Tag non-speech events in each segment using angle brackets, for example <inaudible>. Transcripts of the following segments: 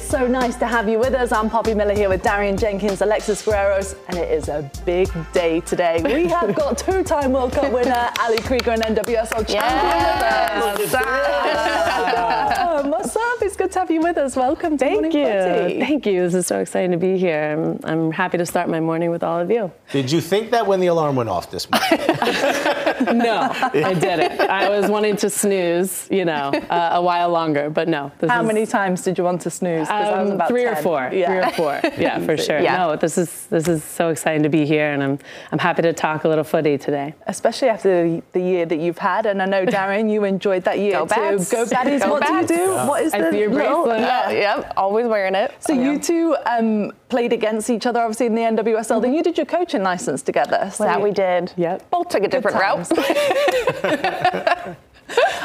It's so nice to have you with us. I'm Poppy Miller here with Darian Jenkins, Alexis Guerreros, and it is a big day today. We <laughs> have got two-time World Cup winner Ali Krieger and NWSL champion with us. Welcome. What's up? It's good to have you with us. Welcome to Thank you. Footy. Thank you. This is so exciting to be here. I'm, I'm happy to start my morning with all of you. Did you think that when the alarm went off this morning? <laughs> <laughs> No, I didn't. I was wanting to snooze, you know, uh, a while longer, but no. This How is, many times did you want to snooze? 'Cause I was um, about three or four. Yeah. Three or four. <laughs> Yeah, for sure. Yeah. No, this is this is so exciting to be here, and I'm I'm happy to talk a little footy today. especially after the, the year that you've had. And I know, <laughs> Darian, you enjoyed that year Go too. Bats. Go Baddies. Go what Bats. do you do? What is I the see your little- bracelet. Yeah. Yep, always wearing it. So you two um, played against each other, obviously in the NWSL. Then you did your coaching license together. So that we did. Yep. Both took a different route. <laughs>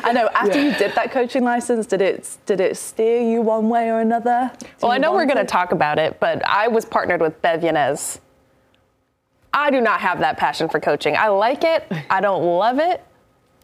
I know. After you did that coaching license, did it did it steer you one way or another? Do Well, I know we're going to talk about it, but I was partnered with Bev Yanez. I do not have that passion for coaching. I like it. I don't love it.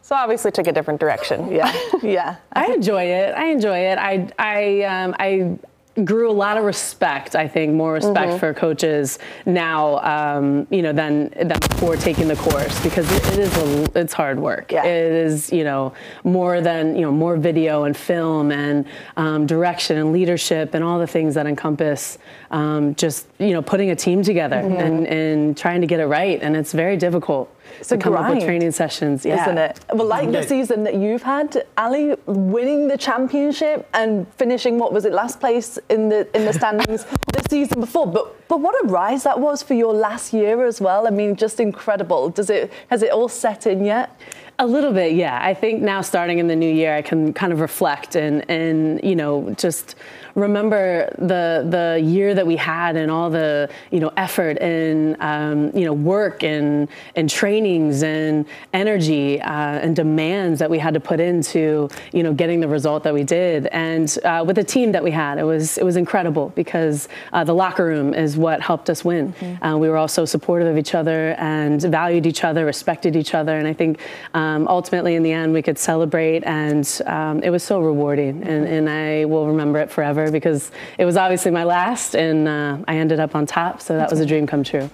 So obviously took a different direction. <laughs> Yeah, yeah. I enjoy it. I enjoy it. I I um, I grew a lot of respect. I think more respect for coaches now, um, you know, than than before taking the course because it, it is a, it's hard work. Yeah. It is you know more than you know more video and film and um, direction and leadership and all the things that encompass um, just you know putting a team together and and trying to get it right. And it's very difficult a to come up with training sessions. Yeah. Isn't it? Well, like the season that you've had, Ali, winning the championship and finishing what was it, last place in the in the standings <laughs> the season before. But but what a rise that was for your last year as well. I mean, just incredible. Does it has it all set in yet? A little bit, yeah. I think now starting in the new year, I can kind of reflect and and you know just remember the the year that we had and all the you know effort and um, you know work and and trainings and energy uh, and demands that we had to put into you know getting the result that we did. And uh, with the team that we had, it was it was incredible because uh, the locker room is what helped us win. Uh, we were all so supportive of each other and valued each other, respected each other, and I think um, ultimately in the end we could celebrate, and um, it was so rewarding, and, and I will remember it forever because it was obviously my last, and uh, I ended up on top, so that was a dream come true.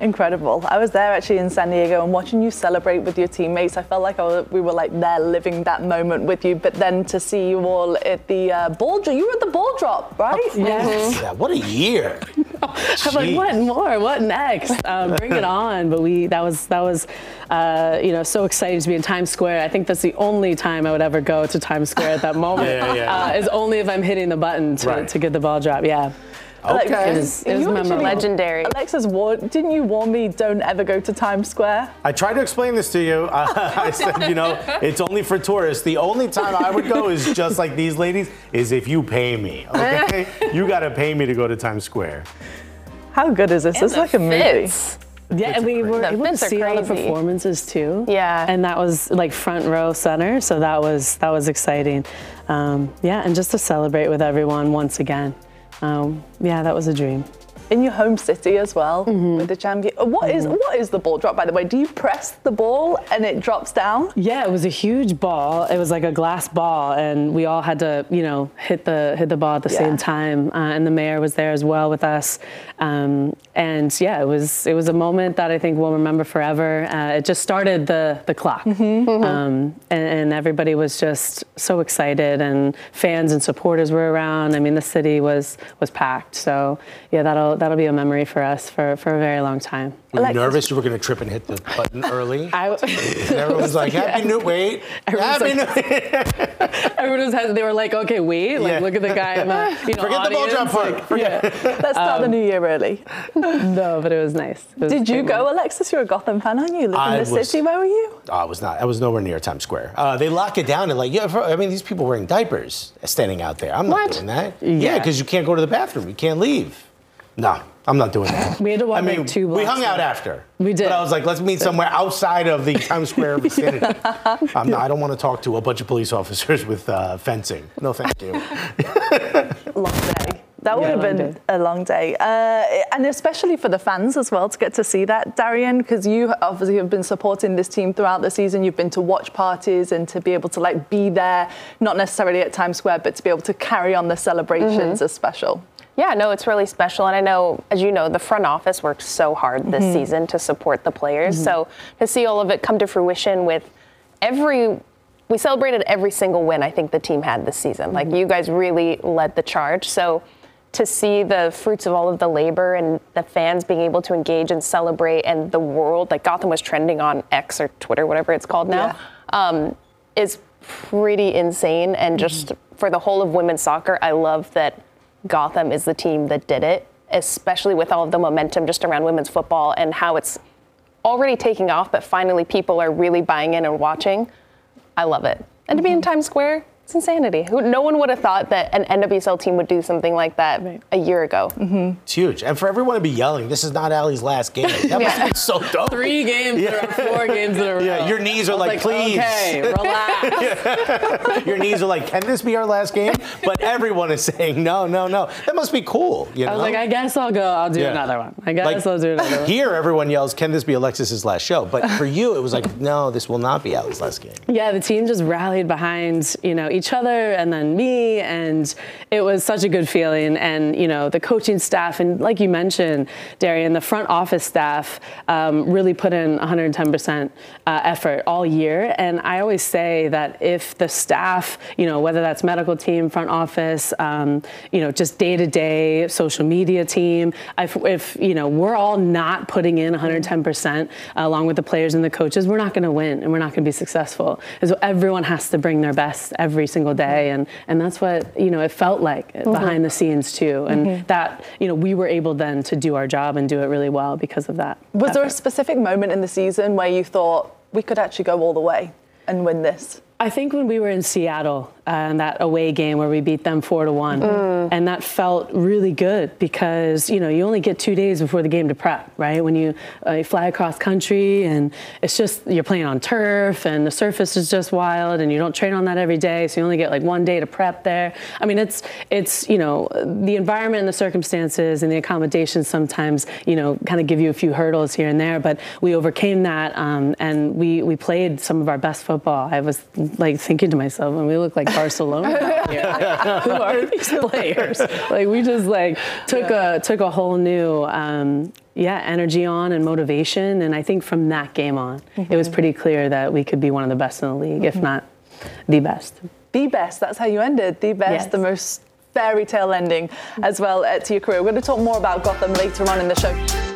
Incredible. I was there actually in San Diego and watching you celebrate with your teammates. I felt like I was, we were like there living that moment with you. But then to see you all at the uh, ball drop, you were at the ball drop, right? Yes. yeah, what a year. <laughs> I'm like, what more? What next? Um, bring it on! But we that was that was, uh, you know, so excited to be in Times Square. I think that's the only time I would ever go to Times Square at that <laughs> moment. Yeah, yeah. Uh, is only if I'm hitting the button to, Right. to get the ball drop. Yeah. Okay. It was- it was You actually- memorable. Legendary. Alexis, warned, didn't you warn me don't ever go to Times Square? I tried to explain this to you. <laughs> I said, you know, it's only for tourists. The only time I would go is just like these ladies, is if you pay me. Okay, <laughs> you got to pay me to go to Times Square. How good is this? it's like a movie. Yeah, and we were The able to fits see all the performances too. Yeah. and that was like front row center, so that was that was exciting. Um, yeah, and just to celebrate with everyone once again. Um, yeah, that was a dream. In your home city as well with the champion. Uh, What is what is the ball drop by the way? Do you press the ball and it drops down? Yeah, it was a huge ball. It was like a glass ball, and we all had to, you know, hit the hit the ball at the Yeah. same time. Uh, and the mayor was there as well with us. Um, and yeah, it was it was a moment that I think we'll remember forever. Uh, it just started the the clock, Um, and, and everybody was just so excited, and fans and supporters were around. I mean, the city was was packed. So yeah, that'll that'll be a memory for us for, for a very long time. Were you nervous you were going to trip and hit the button early? <laughs> I, and everyone's like, Happy <laughs> New Wait. Happy Everyone's New Year. everyone was had, <laughs> they were like, okay, wait, like Yeah. look at the guy in the you know, Forget the ball audience, drop part. like, Forget Let's start the new year early. no, but it was nice. It was Did you go, moment. Alexis? You're a Gotham fan, aren't you? You live I in the was- city. Where were you? Oh, I was not. I was nowhere near Times Square. Uh, they lock it down and like, yeah. For, I mean, these people wearing diapers standing out there. I'm not doing that. Yeah. Yeah, because you can't go to the bathroom. You can't leave. No, I'm not doing that. We had to walk I mean, like two we hung out after. We did. But I was like, let's meet somewhere outside of the Times Square <laughs> vicinity. I'm not, I don't want to talk to a bunch of police officers with uh, fencing. No, thank you. <laughs> long day. That would Yeah, have been day. a long day. Uh, and especially for the fans as well to get to see that, Darian, because you obviously have been supporting this team throughout the season. You've been to watch parties and to be able to like be there, not necessarily at Times Square, but to be able to carry on the celebrations is special. Yeah, no, it's really special. And I know, as you know, the front office worked so hard this Mm-hmm. season to support the players. So to see all of it come to fruition with every, we celebrated every single win I think the team had this season. Mm-hmm. Like you guys really led the charge. So to see the fruits of all of the labor and the fans being able to engage and celebrate and the world, like Gotham was trending on X or Twitter, whatever it's called now, um, is pretty insane. And just for the whole of women's soccer, I love that Gotham is the team that did it, especially with all of the momentum just around women's football and how it's already taking off, but finally people are really buying in and watching. I love it. And to be in mm-hmm. Times Square, it's insanity. Who, no one would have thought that an NWSL team would do something like that a year ago. Mm-hmm. It's huge. And for everyone to be yelling, this is not Ali's last game. That must be so dope. Three games Yeah. or four games in a row. Yeah, your knees are I was like, please. Okay, <laughs> relax. Your knees are like, can this be our last game? But everyone is saying, no, no, no. That must be cool. You know? I was like, I guess I'll go. I'll do Yeah. another one. I guess Like, I'll do another one. Here, everyone yells, can this be Alexis's last show? But for you, it was like, no, this will not be Ali's last game. Yeah, the team just rallied behind you know each other and then me, and it was such a good feeling. And you know the coaching staff and like you mentioned, Darian, the front office staff um, really put in 110% uh, effort all year. And I always say that if the staff, you know, whether that's medical team, front office, um, you know, just day to day social media team, if, if you know we're all not putting in 110% along with the players and the coaches, we're not going to win and we're not going to be successful. And so everyone has to bring their best every single day, and and that's what you know it felt like behind the scenes too, and mm-hmm. that you know we were able then to do our job and do it really well because of that. Was there a specific moment in the season where you thought we could actually go all the way and win this? I think when we were in Seattle, uh, that away game where we beat them four to one, and that felt really good because you know you only get two days before the game to prep, right? When you, uh, you fly across country and it's just you're playing on turf and the surface is just wild, and you don't train on that every day, so you only get like one day to prep there. I mean, it's it's you know the environment and the circumstances and the accommodations sometimes you know kind of give you a few hurdles here and there, but we overcame that um, and we we played some of our best football. I was like thinking to myself, and we look like Barcelona. here. <laughs> <laughs> Who are these players? Like we just like took a took a whole new um, yeah energy on and motivation, and I think from that game on, it was pretty clear that we could be one of the best in the league, if not the best. The best. That's how you ended. The best, Yes. the most fairy tale ending as well uh, to your career. We're going to talk more about Gotham later on in the show.